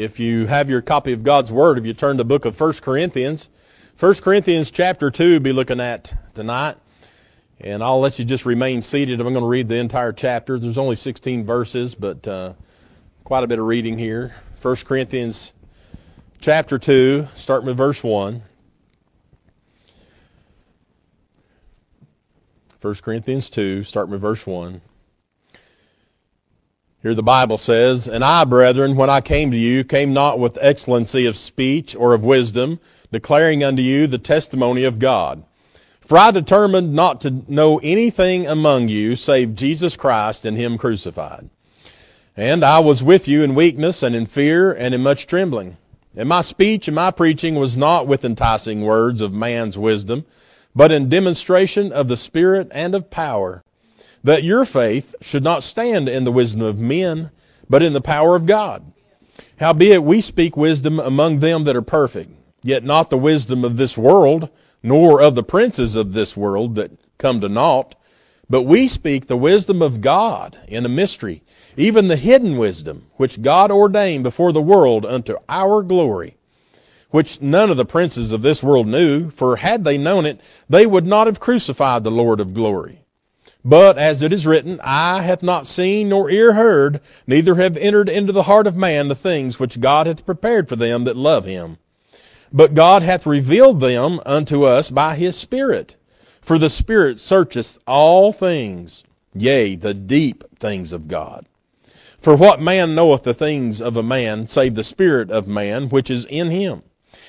If you have your copy of God's Word, if you turn to the book of 1 Corinthians, 1 Corinthians chapter 2 be looking at tonight. And I'll let you just remain seated. I'm going to read the entire chapter. There's only 16 verses, but uh, quite a bit of reading here. 1 Corinthians chapter 2, starting with verse 1. 1 Corinthians 2, starting with verse 1. Here the Bible says, And I, brethren, when I came to you, came not with excellency of speech or of wisdom, declaring unto you the testimony of God. For I determined not to know anything among you save Jesus Christ and Him crucified. And I was with you in weakness and in fear and in much trembling. And my speech and my preaching was not with enticing words of man's wisdom, but in demonstration of the Spirit and of power that your faith should not stand in the wisdom of men, but in the power of God. Howbeit we speak wisdom among them that are perfect, yet not the wisdom of this world, nor of the princes of this world that come to naught, but we speak the wisdom of God in a mystery, even the hidden wisdom, which God ordained before the world unto our glory, which none of the princes of this world knew, for had they known it, they would not have crucified the Lord of glory. But as it is written, eye hath not seen nor ear heard, neither have entered into the heart of man the things which God hath prepared for them that love him. But God hath revealed them unto us by his Spirit. For the Spirit searcheth all things, yea, the deep things of God. For what man knoweth the things of a man, save the Spirit of man which is in him?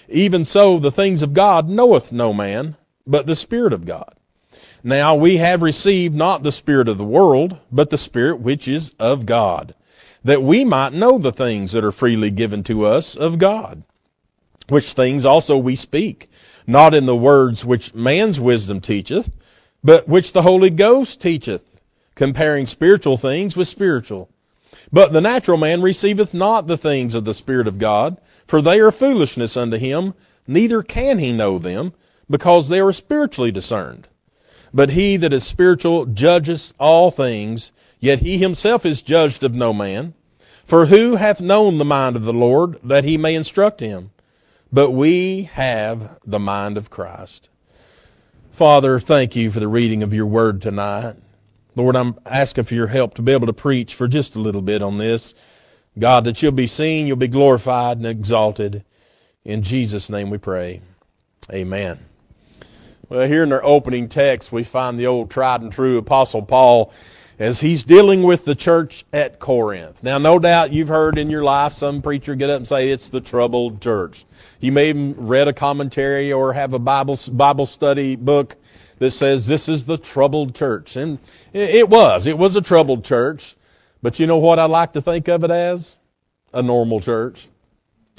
Even so the things of God knoweth no man, but the Spirit of God. Now we have received not the Spirit of the world, but the Spirit which is of God, that we might know the things that are freely given to us of God, which things also we speak, not in the words which man's wisdom teacheth, but which the Holy Ghost teacheth, comparing spiritual things with spiritual. But the natural man receiveth not the things of the Spirit of God, for they are foolishness unto him, neither can he know them, because they are spiritually discerned. But he that is spiritual judgeth all things, yet he himself is judged of no man. For who hath known the mind of the Lord that he may instruct him? But we have the mind of Christ. Father, thank you for the reading of your word tonight. Lord, I'm asking for your help to be able to preach for just a little bit on this. God, that you'll be seen, you'll be glorified and exalted. In Jesus' name we pray. Amen. Well, here in their opening text, we find the old tried and true Apostle Paul as he's dealing with the church at Corinth. Now, no doubt you've heard in your life some preacher get up and say it's the troubled church. You may have read a commentary or have a Bible, Bible study book that says this is the troubled church. And it was. It was a troubled church. But you know what I like to think of it as? A normal church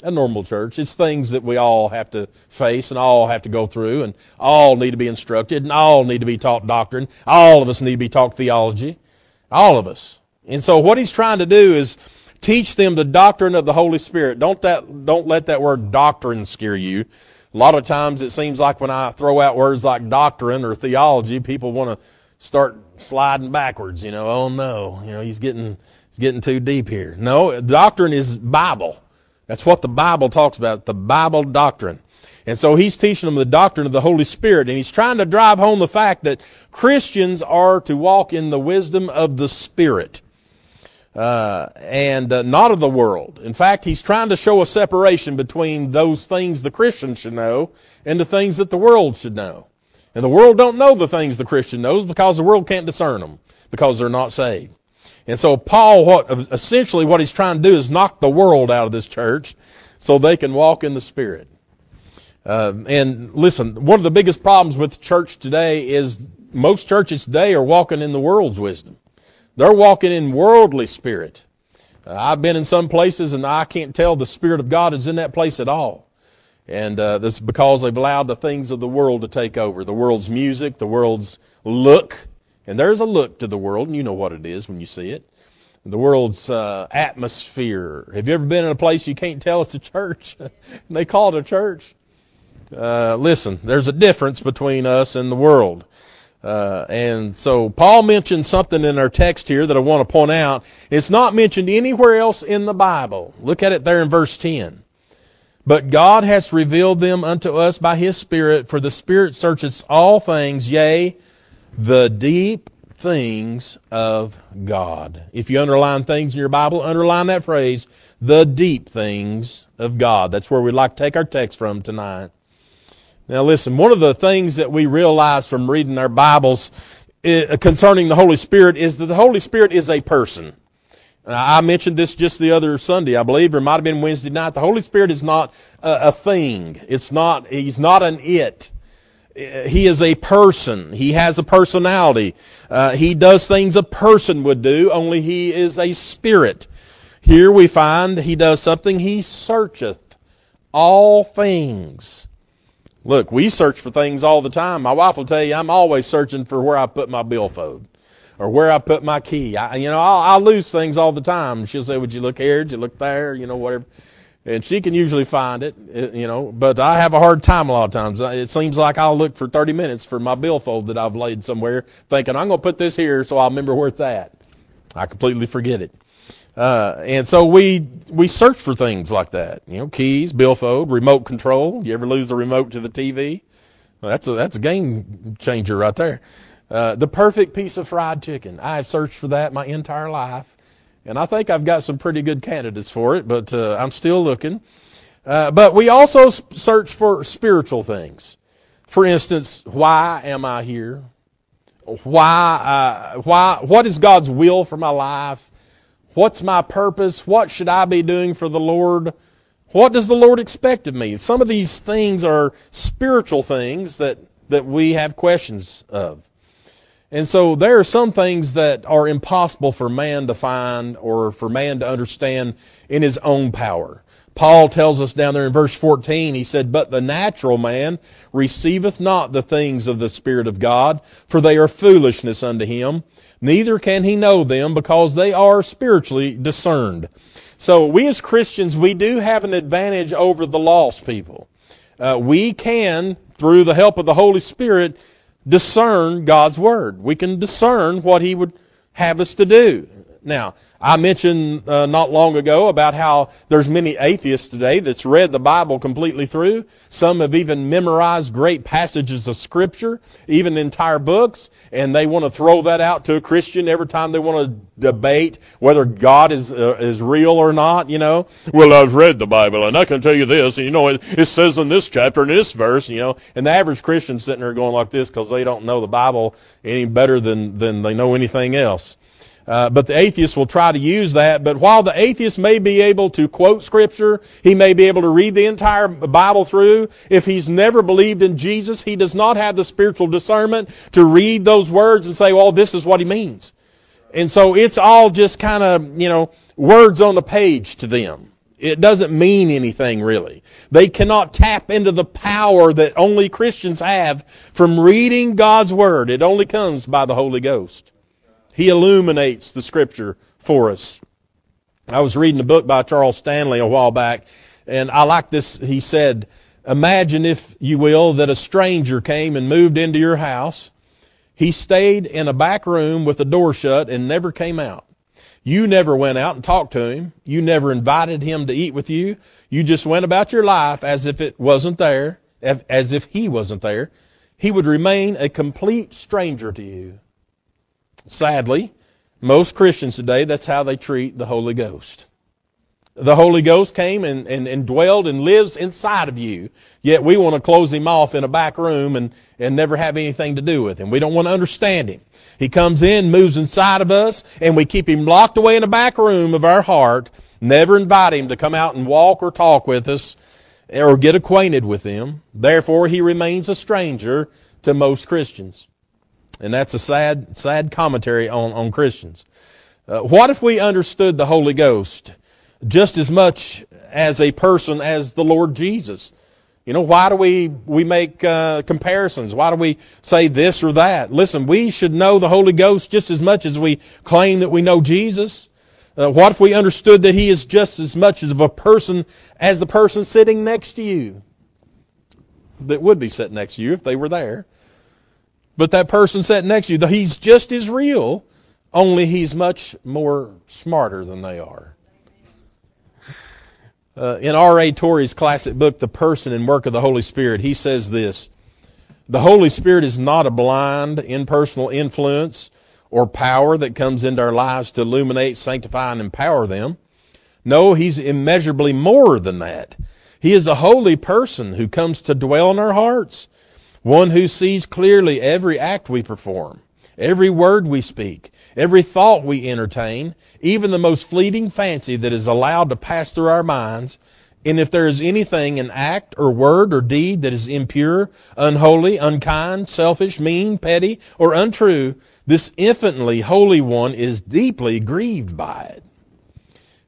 a normal church. It's things that we all have to face and all have to go through and all need to be instructed and all need to be taught doctrine. All of us need to be taught theology. All of us. And so what he's trying to do is teach them the doctrine of the Holy Spirit. Don't that, don't let that word doctrine scare you. A lot of times it seems like when I throw out words like doctrine or theology, people want to start sliding backwards, you know, oh no, you know, he's getting, he's getting too deep here. No, doctrine is Bible. That's what the Bible talks about, the Bible doctrine. And so he's teaching them the doctrine of the Holy Spirit, and he's trying to drive home the fact that Christians are to walk in the wisdom of the Spirit. Uh, and uh, not of the world. In fact, he's trying to show a separation between those things the Christian should know and the things that the world should know. And the world don't know the things the Christian knows because the world can't discern them because they're not saved. And so Paul, what essentially what he's trying to do is knock the world out of this church so they can walk in the Spirit. Uh, and listen, one of the biggest problems with the church today is most churches today are walking in the world's wisdom. They're walking in worldly spirit. Uh, I've been in some places and I can't tell the Spirit of God is in that place at all. And uh, that's because they've allowed the things of the world to take over. The world's music, the world's look, and there's a look to the world, and you know what it is when you see it. The world's uh, atmosphere. Have you ever been in a place you can't tell it's a church? they call it a church. Uh, listen, there's a difference between us and the world. Uh, and so Paul mentioned something in our text here that I want to point out. It's not mentioned anywhere else in the Bible. Look at it there in verse 10. But God has revealed them unto us by his Spirit, for the Spirit searcheth all things, yea, the deep things of God. If you underline things in your Bible, underline that phrase, the deep things of God. That's where we'd like to take our text from tonight. Now listen, one of the things that we realize from reading our Bibles eh, concerning the Holy Spirit is that the Holy Spirit is a person. I mentioned this just the other Sunday, I believe, or it might have been Wednesday night. The Holy Spirit is not a, a thing. It's not, He's not an it. Eh, he is a person. He has a personality. Uh, he does things a person would do, only he is a spirit. Here we find he does something, he searcheth all things. Look, we search for things all the time. My wife will tell you I'm always searching for where I put my billfold or where I put my key. I, you know, I'll, I'll lose things all the time. She'll say, "Would you look here? Did you look there? You know, whatever." And she can usually find it, you know, but I have a hard time a lot of times. It seems like I'll look for 30 minutes for my billfold that I've laid somewhere, thinking I'm going to put this here so I'll remember where it's at. I completely forget it. Uh, and so we we search for things like that. You know, keys, billfold, remote control. You ever lose the remote to the TV? Well, that's a that's a game changer right there. Uh, the perfect piece of fried chicken. I've searched for that my entire life, and I think I've got some pretty good candidates for it, but uh, I'm still looking. Uh, but we also search for spiritual things. For instance, why am I here? Why? Uh, why? What is God's will for my life? What's my purpose? What should I be doing for the Lord? What does the Lord expect of me? Some of these things are spiritual things that, that we have questions of. And so there are some things that are impossible for man to find or for man to understand in his own power. Paul tells us down there in verse 14, he said, But the natural man receiveth not the things of the Spirit of God, for they are foolishness unto him, neither can he know them because they are spiritually discerned. So we as Christians, we do have an advantage over the lost people. Uh, we can, through the help of the Holy Spirit, discern God's Word. We can discern what He would have us to do. Now, I mentioned uh, not long ago about how there's many atheists today that's read the Bible completely through. Some have even memorized great passages of Scripture, even entire books, and they want to throw that out to a Christian every time they want to debate whether God is uh, is real or not. You know, well, I've read the Bible, and I can tell you this. And you know, it, it says in this chapter, in this verse, you know, and the average Christian sitting there going like this because they don't know the Bible any better than than they know anything else. Uh, but the atheist will try to use that. But while the atheist may be able to quote scripture, he may be able to read the entire Bible through. If he's never believed in Jesus, he does not have the spiritual discernment to read those words and say, well, this is what he means. And so it's all just kind of, you know, words on the page to them. It doesn't mean anything really. They cannot tap into the power that only Christians have from reading God's Word. It only comes by the Holy Ghost. He illuminates the scripture for us. I was reading a book by Charles Stanley a while back, and I like this. He said, Imagine, if you will, that a stranger came and moved into your house. He stayed in a back room with the door shut and never came out. You never went out and talked to him. You never invited him to eat with you. You just went about your life as if it wasn't there, as if he wasn't there. He would remain a complete stranger to you. Sadly, most Christians today, that's how they treat the Holy Ghost. The Holy Ghost came and, and, and dwelled and lives inside of you, yet we want to close him off in a back room and, and never have anything to do with him. We don't want to understand him. He comes in, moves inside of us, and we keep him locked away in a back room of our heart, never invite him to come out and walk or talk with us or get acquainted with him. Therefore, he remains a stranger to most Christians. And that's a sad, sad commentary on, on Christians. Uh, what if we understood the Holy Ghost just as much as a person as the Lord Jesus? You know, why do we, we make uh, comparisons? Why do we say this or that? Listen, we should know the Holy Ghost just as much as we claim that we know Jesus. Uh, what if we understood that He is just as much of a person as the person sitting next to you? That would be sitting next to you if they were there. But that person sitting next to you, he's just as real, only he's much more smarter than they are. Uh, in R.A. Torrey's classic book, The Person and Work of the Holy Spirit, he says this The Holy Spirit is not a blind, impersonal influence or power that comes into our lives to illuminate, sanctify, and empower them. No, he's immeasurably more than that. He is a holy person who comes to dwell in our hearts, one who sees clearly every act we perform, every word we speak, every thought we entertain, even the most fleeting fancy that is allowed to pass through our minds. And if there is anything in act or word or deed that is impure, unholy, unkind, selfish, mean, petty, or untrue, this infinitely holy one is deeply grieved by it.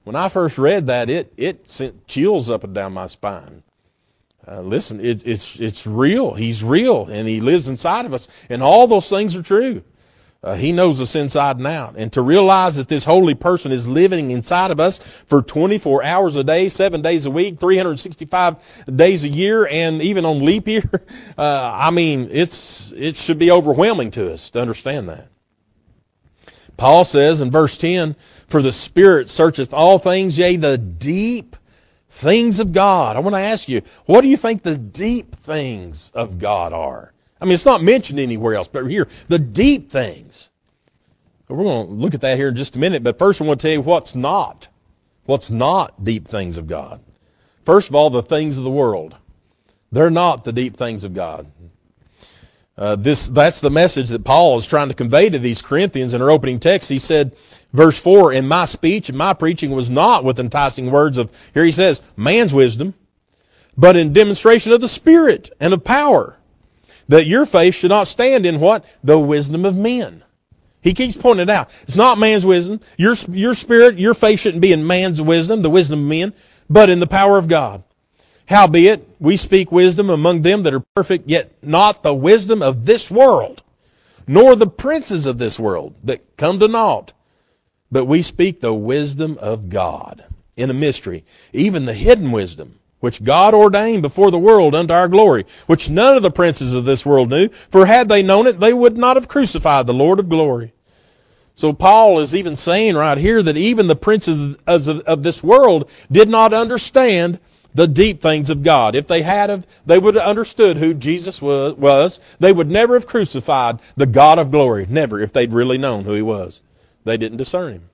When I first read that, it, it sent chills up and down my spine. Uh, listen, it, it's, it's real. He's real and he lives inside of us and all those things are true. Uh, he knows us inside and out. And to realize that this holy person is living inside of us for 24 hours a day, seven days a week, 365 days a year, and even on leap year, uh, I mean, it's, it should be overwhelming to us to understand that. Paul says in verse 10, For the Spirit searcheth all things, yea, the deep things of God. I want to ask you, what do you think the deep things of God are? I mean, it's not mentioned anywhere else, but here, the deep things. We're going to look at that here in just a minute, but first I want to tell you what's not. What's not deep things of God. First of all, the things of the world. They're not the deep things of God. Uh, this, that's the message that Paul is trying to convey to these Corinthians in our opening text. He said, verse 4, In my speech and my preaching was not with enticing words of, here he says, man's wisdom, but in demonstration of the Spirit and of power, that your faith should not stand in what? The wisdom of men. He keeps pointing it out. It's not man's wisdom. Your, your spirit, your faith shouldn't be in man's wisdom, the wisdom of men, but in the power of God. Howbeit, we speak wisdom among them that are perfect, yet not the wisdom of this world, nor the princes of this world that come to naught. But we speak the wisdom of God in a mystery, even the hidden wisdom, which God ordained before the world unto our glory, which none of the princes of this world knew, for had they known it, they would not have crucified the Lord of glory. So Paul is even saying right here that even the princes of, this world did not understand the deep things of God. If they had have, they would have understood who Jesus was. They would never have crucified the God of glory. Never, if they'd really known who he was. They didn't discern him.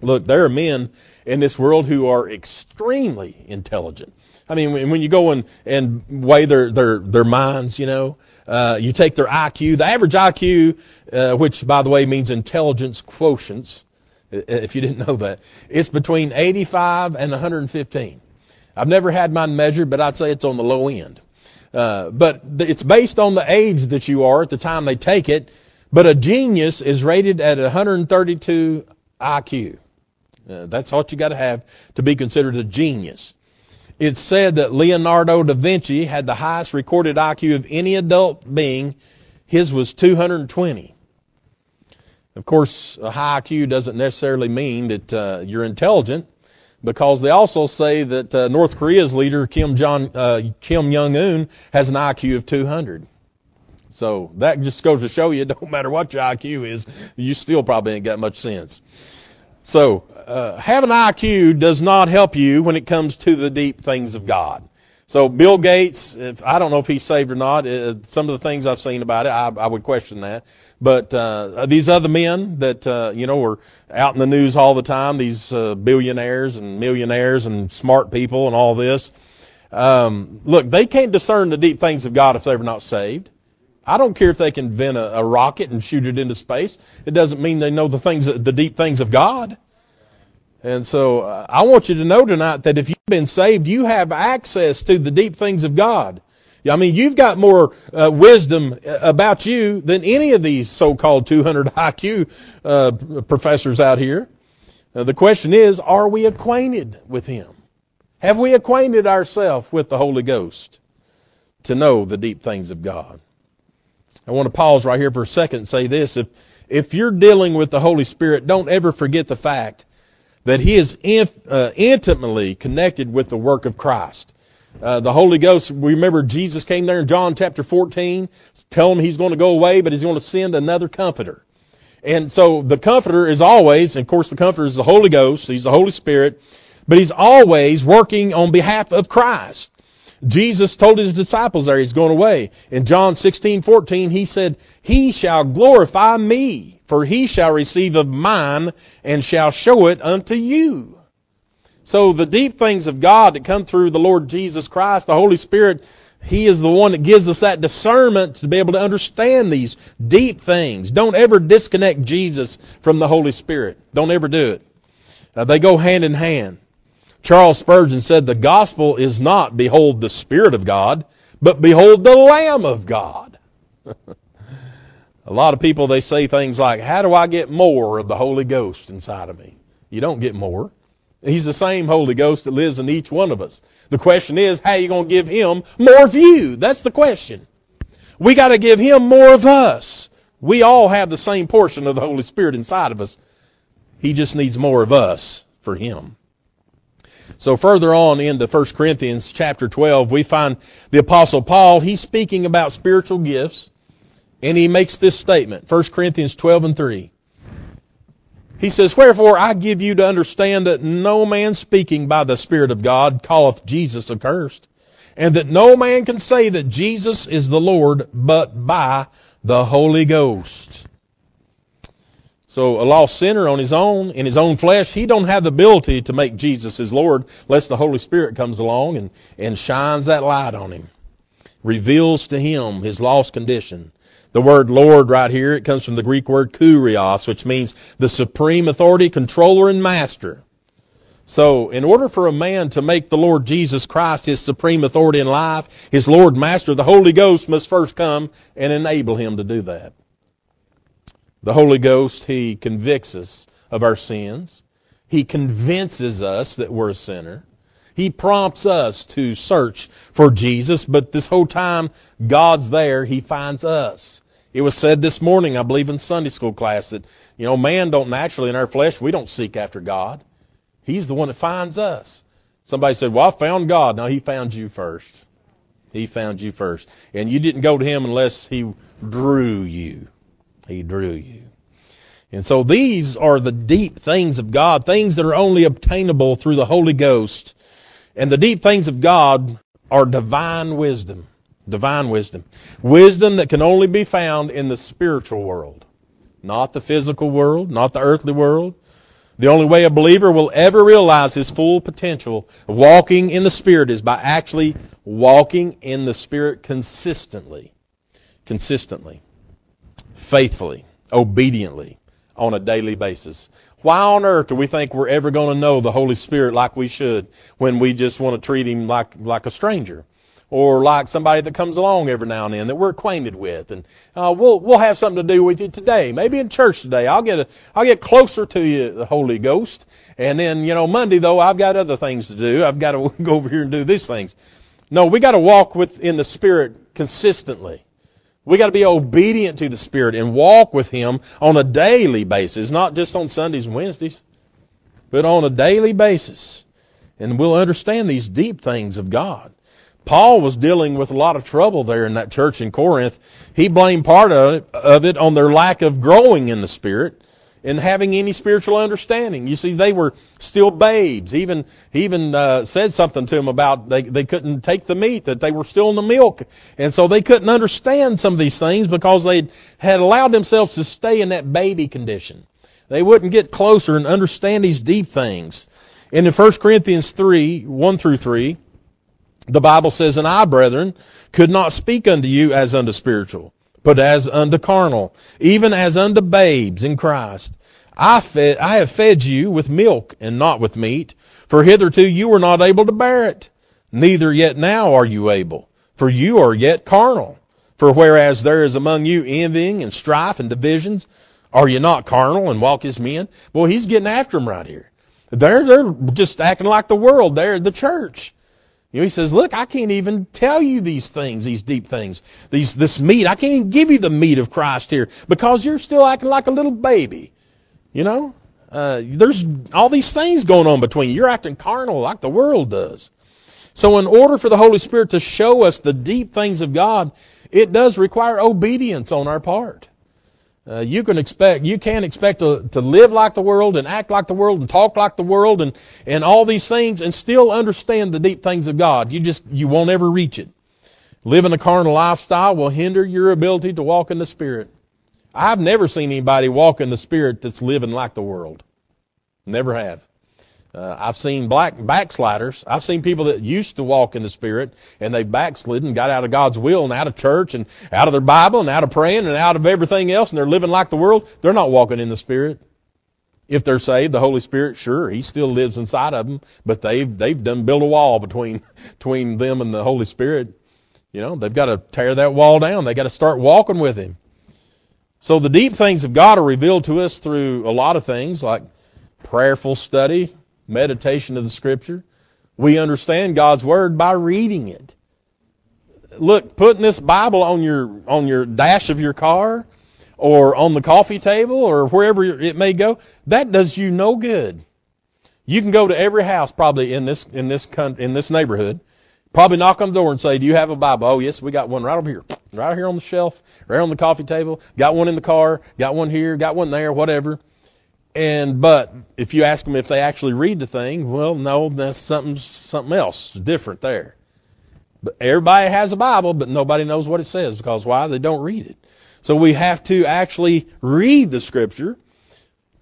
Look, there are men in this world who are extremely intelligent. I mean, when you go and, and weigh their, their, their minds, you know, uh, you take their IQ, the average IQ, uh, which by the way means intelligence quotients, if you didn't know that, it's between 85 and 115. I've never had mine measured, but I'd say it's on the low end. Uh, but it's based on the age that you are at the time they take it. But a genius is rated at 132 IQ. Uh, that's what you got to have to be considered a genius. It's said that Leonardo da Vinci had the highest recorded IQ of any adult being. His was 220. Of course, a high IQ doesn't necessarily mean that uh, you're intelligent because they also say that uh, North Korea's leader Kim Jong uh, Kim Jong Un has an IQ of 200. So that just goes to show you, don't matter what your IQ is, you still probably ain't got much sense. So uh, having IQ does not help you when it comes to the deep things of God. So Bill Gates, if, I don't know if he's saved or not. Uh, some of the things I've seen about it, I, I would question that. But uh, these other men that uh, you know are out in the news all the time, these uh, billionaires and millionaires and smart people and all this. Um, look, they can't discern the deep things of God if they're not saved. I don't care if they can invent a, a rocket and shoot it into space. It doesn't mean they know the things, the deep things of God. And so uh, I want you to know tonight that if you've been saved, you have access to the deep things of God. I mean, you've got more uh, wisdom uh, about you than any of these so-called 200 IQ uh, professors out here. Uh, the question is, are we acquainted with Him? Have we acquainted ourselves with the Holy Ghost to know the deep things of God? I want to pause right here for a second and say this. If, if you're dealing with the Holy Spirit, don't ever forget the fact that he is in, uh, intimately connected with the work of Christ. Uh, the Holy Ghost, we remember Jesus came there in John chapter 14, tell him he's going to go away, but he's going to send another comforter. And so the comforter is always, and of course the comforter is the Holy Ghost, he's the Holy Spirit, but he's always working on behalf of Christ. Jesus told his disciples there he's going away. In John 16, 14, he said, He shall glorify me, for he shall receive of mine and shall show it unto you. So the deep things of God that come through the Lord Jesus Christ, the Holy Spirit, He is the one that gives us that discernment to be able to understand these deep things. Don't ever disconnect Jesus from the Holy Spirit. Don't ever do it. Uh, they go hand in hand. Charles Spurgeon said, the gospel is not behold the Spirit of God, but behold the Lamb of God. A lot of people, they say things like, how do I get more of the Holy Ghost inside of me? You don't get more. He's the same Holy Ghost that lives in each one of us. The question is, how are you going to give him more of you? That's the question. We got to give him more of us. We all have the same portion of the Holy Spirit inside of us. He just needs more of us for him. So further on into 1 Corinthians chapter 12, we find the apostle Paul, he's speaking about spiritual gifts, and he makes this statement, 1 Corinthians 12 and 3. He says, Wherefore I give you to understand that no man speaking by the Spirit of God calleth Jesus accursed, and that no man can say that Jesus is the Lord but by the Holy Ghost. So a lost sinner on his own, in his own flesh, he don't have the ability to make Jesus his Lord unless the Holy Spirit comes along and, and shines that light on him. Reveals to him his lost condition. The word Lord right here, it comes from the Greek word kurios, which means the supreme authority, controller, and master. So, in order for a man to make the Lord Jesus Christ his supreme authority in life, his Lord Master, the Holy Ghost must first come and enable him to do that. The Holy Ghost, he convicts us of our sins. He convinces us that we're a sinner. He prompts us to search for Jesus, but this whole time God's there, He finds us. It was said this morning, I believe in Sunday school class, that, you know, man don't naturally in our flesh, we don't seek after God. He's the one that finds us. Somebody said, well, I found God. No, He found you first. He found you first. And you didn't go to Him unless He drew you. He drew you. And so these are the deep things of God, things that are only obtainable through the Holy Ghost and the deep things of God are divine wisdom. Divine wisdom. Wisdom that can only be found in the spiritual world. Not the physical world, not the earthly world. The only way a believer will ever realize his full potential of walking in the Spirit is by actually walking in the Spirit consistently. Consistently. Faithfully. Obediently. On a daily basis. Why on earth do we think we're ever going to know the Holy Spirit like we should when we just want to treat Him like, like a stranger? Or like somebody that comes along every now and then that we're acquainted with, and uh, we'll we'll have something to do with you today. Maybe in church today, I'll get a, I'll get closer to you, the Holy Ghost, and then you know Monday though I've got other things to do. I've got to go over here and do these things. No, we got to walk with in the Spirit consistently. We got to be obedient to the Spirit and walk with Him on a daily basis, not just on Sundays and Wednesdays, but on a daily basis. And we'll understand these deep things of God. Paul was dealing with a lot of trouble there in that church in Corinth. He blamed part of it on their lack of growing in the Spirit in having any spiritual understanding. You see, they were still babes. Even he even uh, said something to them about they they couldn't take the meat; that they were still in the milk, and so they couldn't understand some of these things because they had allowed themselves to stay in that baby condition. They wouldn't get closer and understand these deep things. And in 1 Corinthians 3, 1 through 3, the Bible says, And I, brethren, could not speak unto you as unto spiritual but as unto carnal, even as unto babes in Christ. I, fed, I have fed you with milk and not with meat, for hitherto you were not able to bear it, neither yet now are you able, for you are yet carnal. For whereas there is among you envying and strife and divisions, are you not carnal and walk as men? Boy, he's getting after them right here. They're, they're just acting like the world. They're the church. You know, he says, look, I can't even tell you these things, these deep things, these, this meat. I can't even give you the meat of Christ here because you're still acting like a little baby. You know, uh, there's all these things going on between you. You're acting carnal like the world does. So in order for the Holy Spirit to show us the deep things of God, it does require obedience on our part. Uh, you can expect, you can't expect to, to live like the world and act like the world and talk like the world and, and all these things and still understand the deep things of God. You just, you won't ever reach it. Living a carnal lifestyle will hinder your ability to walk in the Spirit. I've never seen anybody walk in the Spirit that's living like the world. Never have. Uh, I've seen black backsliders. I've seen people that used to walk in the Spirit and they backslid and got out of God's will and out of church and out of their Bible and out of praying and out of everything else and they're living like the world. They're not walking in the Spirit. If they're saved, the Holy Spirit, sure, He still lives inside of them, but they've, they've done built a wall between, between them and the Holy Spirit. You know, they've got to tear that wall down. They got to start walking with Him. So the deep things of God are revealed to us through a lot of things like prayerful study, meditation of the scripture. We understand God's word by reading it. Look, putting this Bible on your, on your dash of your car or on the coffee table or wherever it may go, that does you no good. You can go to every house probably in this, in this, in this neighborhood, probably knock on the door and say, do you have a Bible? Oh, yes, we got one right over here, right here on the shelf, right on the coffee table, got one in the car, got one here, got one there, whatever. And but if you ask them if they actually read the thing, well, no, that's something something else different there. But everybody has a Bible, but nobody knows what it says because why? They don't read it. So we have to actually read the Scripture,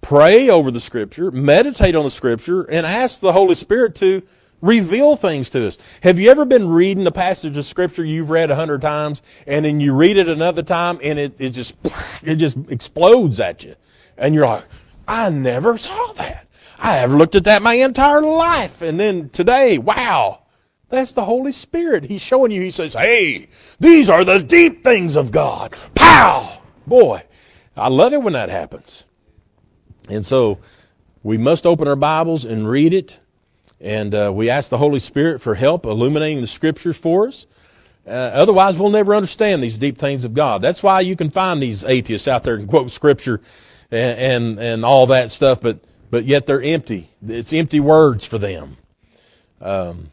pray over the Scripture, meditate on the Scripture, and ask the Holy Spirit to reveal things to us. Have you ever been reading a passage of Scripture you've read a hundred times, and then you read it another time, and it, it just it just explodes at you, and you're like, I never saw that. I have looked at that my entire life. And then today, wow, that's the Holy Spirit. He's showing you, he says, hey, these are the deep things of God. Pow! Boy, I love it when that happens. And so we must open our Bibles and read it. And uh, we ask the Holy Spirit for help illuminating the scriptures for us. Uh, otherwise, we'll never understand these deep things of God. That's why you can find these atheists out there and quote scripture and, and, and all that stuff, but, but yet they're empty. It's empty words for them. Um,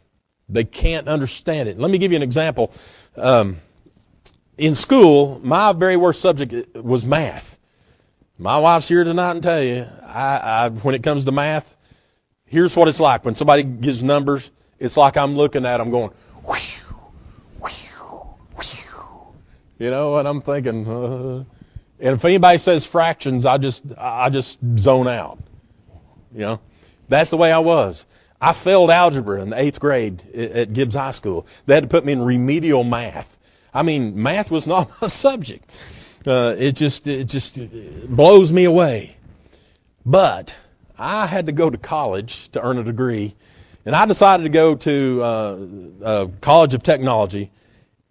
they can't understand it. Let me give you an example. Um, in school, my very worst subject was math. My wife's here tonight and tell you, I, I, when it comes to math, here's what it's like. When somebody gives numbers, it's like I'm looking at them going, whew, whew, whew. you know, and I'm thinking, uh, and if anybody says fractions, I just I just zone out. You know, that's the way I was. I failed algebra in the eighth grade at Gibbs High School. They had to put me in remedial math. I mean, math was not my subject. Uh, it just it just blows me away. But I had to go to college to earn a degree, and I decided to go to uh, uh, College of Technology.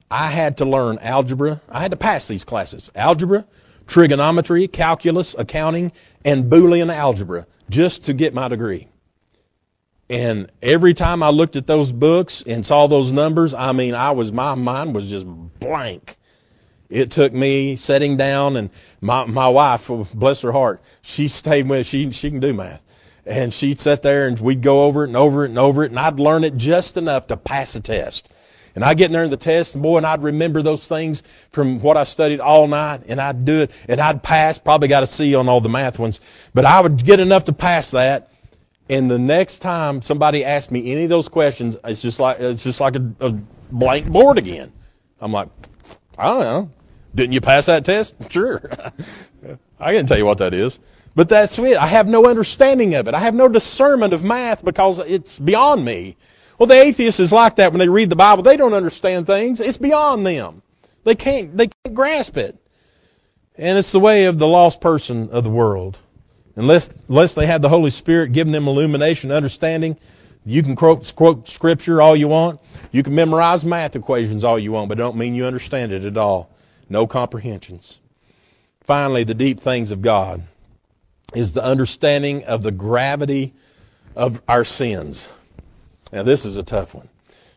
I had to learn algebra. I had to pass these classes: algebra, trigonometry, calculus, accounting, and Boolean algebra just to get my degree. And every time I looked at those books and saw those numbers, I mean, I was, my mind was just blank. It took me sitting down and my, my wife, bless her heart, she stayed with, she, she can do math. And she'd sit there and we'd go over it and over it and over it and I'd learn it just enough to pass a test. And I'd get in there in the test, and boy, and I'd remember those things from what I studied all night, and I'd do it, and I'd pass, probably got a C on all the math ones, but I would get enough to pass that. And the next time somebody asked me any of those questions, it's just like, it's just like a, a blank board again. I'm like, I don't know. Didn't you pass that test? Sure. I can't tell you what that is. But that's it. I have no understanding of it. I have no discernment of math because it's beyond me. Well, the atheist is like that when they read the Bible. They don't understand things. It's beyond them. They can't, they can't grasp it. And it's the way of the lost person of the world. Unless, unless they have the Holy Spirit giving them illumination, understanding, you can quote, quote scripture all you want. You can memorize math equations all you want, but don't mean you understand it at all. No comprehensions. Finally, the deep things of God is the understanding of the gravity of our sins. Now, this is a tough one.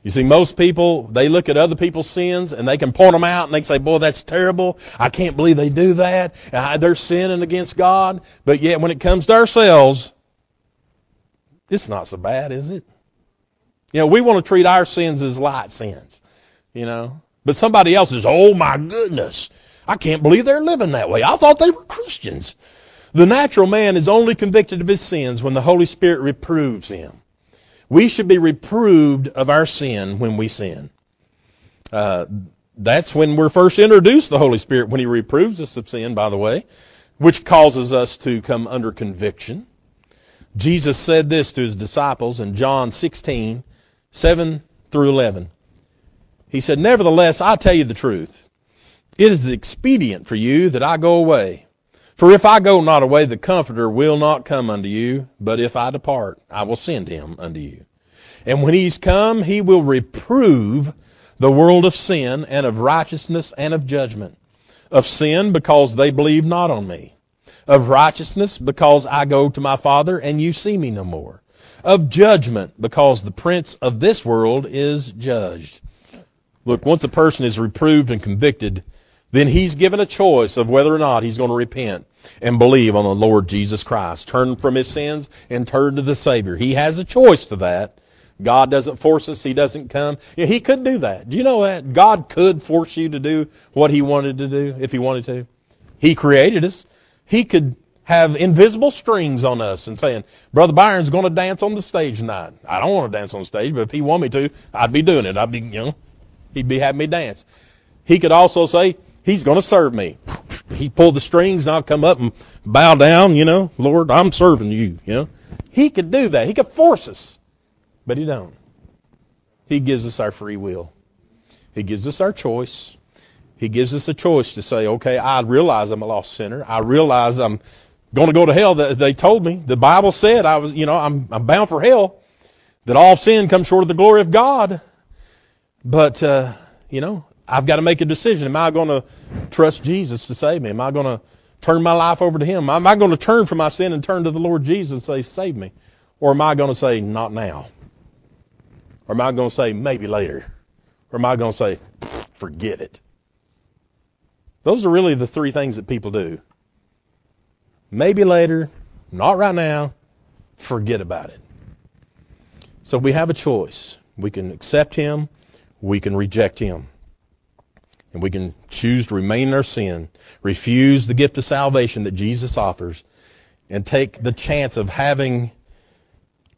You see, most people, they look at other people's sins and they can point them out and they say, boy, that's terrible. I can't believe they do that. They're sinning against God. But yet, when it comes to ourselves, it's not so bad, is it? You know, we want to treat our sins as light sins, you know. But somebody else is, oh my goodness, I can't believe they're living that way. I thought they were Christians. The natural man is only convicted of his sins when the Holy Spirit reproves him. We should be reproved of our sin when we sin. Uh, that's when we're first introduced the Holy Spirit, when He reproves us of sin, by the way, which causes us to come under conviction. Jesus said this to His disciples in John 16, 7 through 11. He said, Nevertheless, I tell you the truth. It is expedient for you that I go away. For if I go not away, the Comforter will not come unto you, but if I depart, I will send him unto you. And when he's come, he will reprove the world of sin and of righteousness and of judgment. Of sin because they believe not on me. Of righteousness because I go to my Father and you see me no more. Of judgment because the prince of this world is judged. Look, once a person is reproved and convicted, then he's given a choice of whether or not he's going to repent and believe on the Lord Jesus Christ, turn from his sins and turn to the Savior. He has a choice to that. God doesn't force us. He doesn't come. Yeah, he could do that. Do you know that? God could force you to do what he wanted to do if he wanted to. He created us. He could have invisible strings on us and saying, Brother Byron's going to dance on the stage tonight. I don't want to dance on stage, but if he want me to, I'd be doing it. I'd be, you know, he'd be having me dance. He could also say, he's going to serve me. He pulled the strings and I'll come up and bow down, you know, Lord, I'm serving you, you know. He could do that. He could force us. But he don't. He gives us our free will. He gives us our choice. He gives us a choice to say, okay, I realize I'm a lost sinner. I realize I'm going to go to hell. They told me. The Bible said I was, you know, I'm, I'm bound for hell. That all sin comes short of the glory of God. But, uh, you know, I've got to make a decision. Am I going to trust Jesus to save me? Am I going to turn my life over to Him? Am I going to turn from my sin and turn to the Lord Jesus and say, save me? Or am I going to say, not now? Or am I going to say, maybe later? Or am I going to say, forget it? Those are really the three things that people do. Maybe later, not right now, forget about it. So we have a choice. We can accept Him, we can reject Him. And we can choose to remain in our sin, refuse the gift of salvation that Jesus offers, and take the chance of having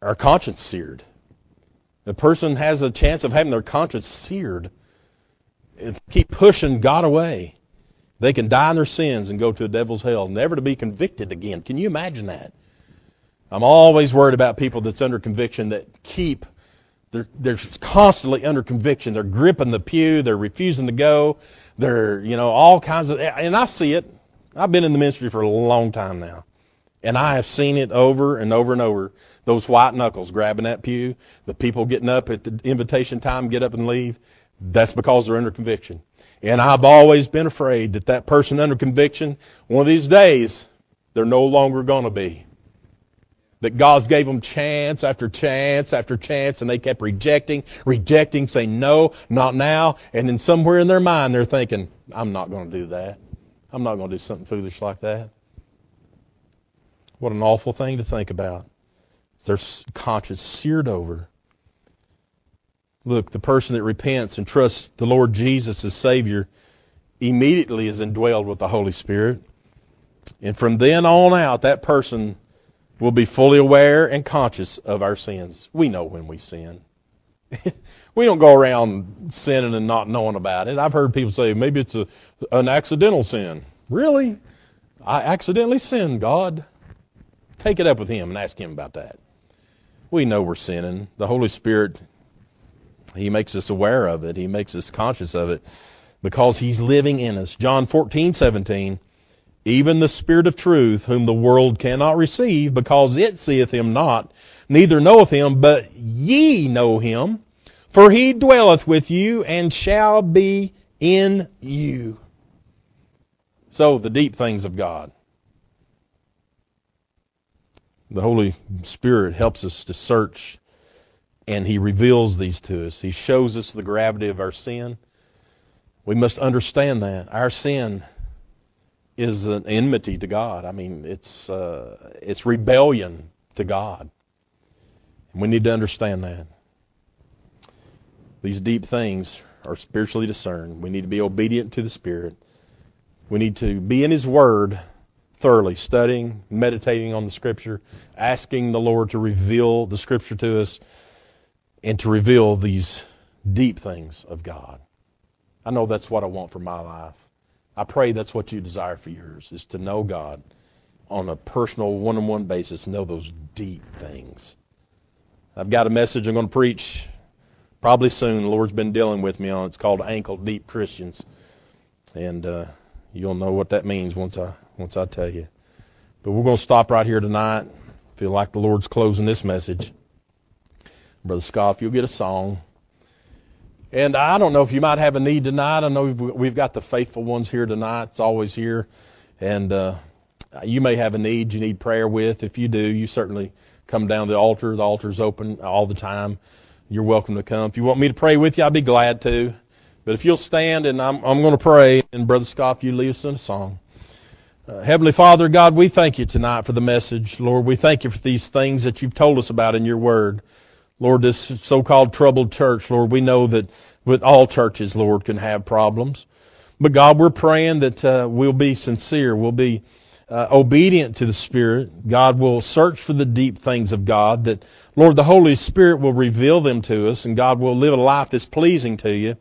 our conscience seared. The person has a chance of having their conscience seared. If they keep pushing God away, they can die in their sins and go to the devil's hell, never to be convicted again. Can you imagine that? I'm always worried about people that's under conviction that keep they're, they're constantly under conviction. They're gripping the pew. They're refusing to go. They're, you know, all kinds of, and I see it. I've been in the ministry for a long time now. And I have seen it over and over and over. Those white knuckles grabbing that pew, the people getting up at the invitation time, get up and leave. That's because they're under conviction. And I've always been afraid that that person under conviction, one of these days, they're no longer going to be. That God's gave them chance after chance after chance, and they kept rejecting, rejecting, saying, no, not now. And then somewhere in their mind, they're thinking, I'm not going to do that. I'm not going to do something foolish like that. What an awful thing to think about. Their conscience seared over. Look, the person that repents and trusts the Lord Jesus as Savior immediately is indwelled with the Holy Spirit. And from then on out, that person will be fully aware and conscious of our sins. We know when we sin. we don't go around sinning and not knowing about it. I've heard people say maybe it's a, an accidental sin. Really? I accidentally sinned, God. Take it up with Him and ask Him about that. We know we're sinning. The Holy Spirit, He makes us aware of it, He makes us conscious of it because He's living in us. John 14, 17. Even the Spirit of truth, whom the world cannot receive, because it seeth him not, neither knoweth him, but ye know him, for he dwelleth with you and shall be in you. So, the deep things of God. The Holy Spirit helps us to search and He reveals these to us. He shows us the gravity of our sin. We must understand that. Our sin is an enmity to God. I mean, it's, uh, it's rebellion to God. And we need to understand that. These deep things are spiritually discerned. We need to be obedient to the Spirit. We need to be in His Word thoroughly, studying, meditating on the Scripture, asking the Lord to reveal the Scripture to us and to reveal these deep things of God. I know that's what I want for my life. I pray that's what you desire for yours, is to know God on a personal, one on one basis, know those deep things. I've got a message I'm going to preach probably soon. The Lord's been dealing with me on. It's called Ankle Deep Christians. And uh, you'll know what that means once I, once I tell you. But we're going to stop right here tonight. Feel like the Lord's closing this message. Brother Scott, if you'll get a song. And I don't know if you might have a need tonight. I know we've, got the faithful ones here tonight. It's always here. And uh, you may have a need you need prayer with. If you do, you certainly come down to the altar. The altar's open all the time. You're welcome to come. If you want me to pray with you, I'd be glad to. But if you'll stand and I'm, I'm going to pray, and Brother Scott, you lead us in a song. Uh, Heavenly Father, God, we thank you tonight for the message. Lord, we thank you for these things that you've told us about in your word. Lord, this so-called troubled church, Lord, we know that with all churches, Lord, can have problems. But God, we're praying that uh, we'll be sincere. We'll be uh, obedient to the Spirit. God will search for the deep things of God. That, Lord, the Holy Spirit will reveal them to us and God will live a life that's pleasing to you.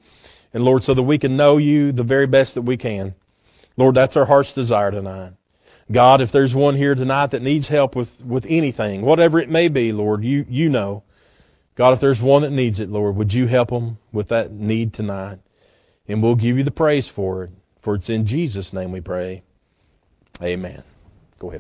And Lord, so that we can know you the very best that we can. Lord, that's our heart's desire tonight. God, if there's one here tonight that needs help with, with anything, whatever it may be, Lord, you, you know. God, if there's one that needs it, Lord, would you help them with that need tonight? And we'll give you the praise for it. For it's in Jesus' name we pray. Amen.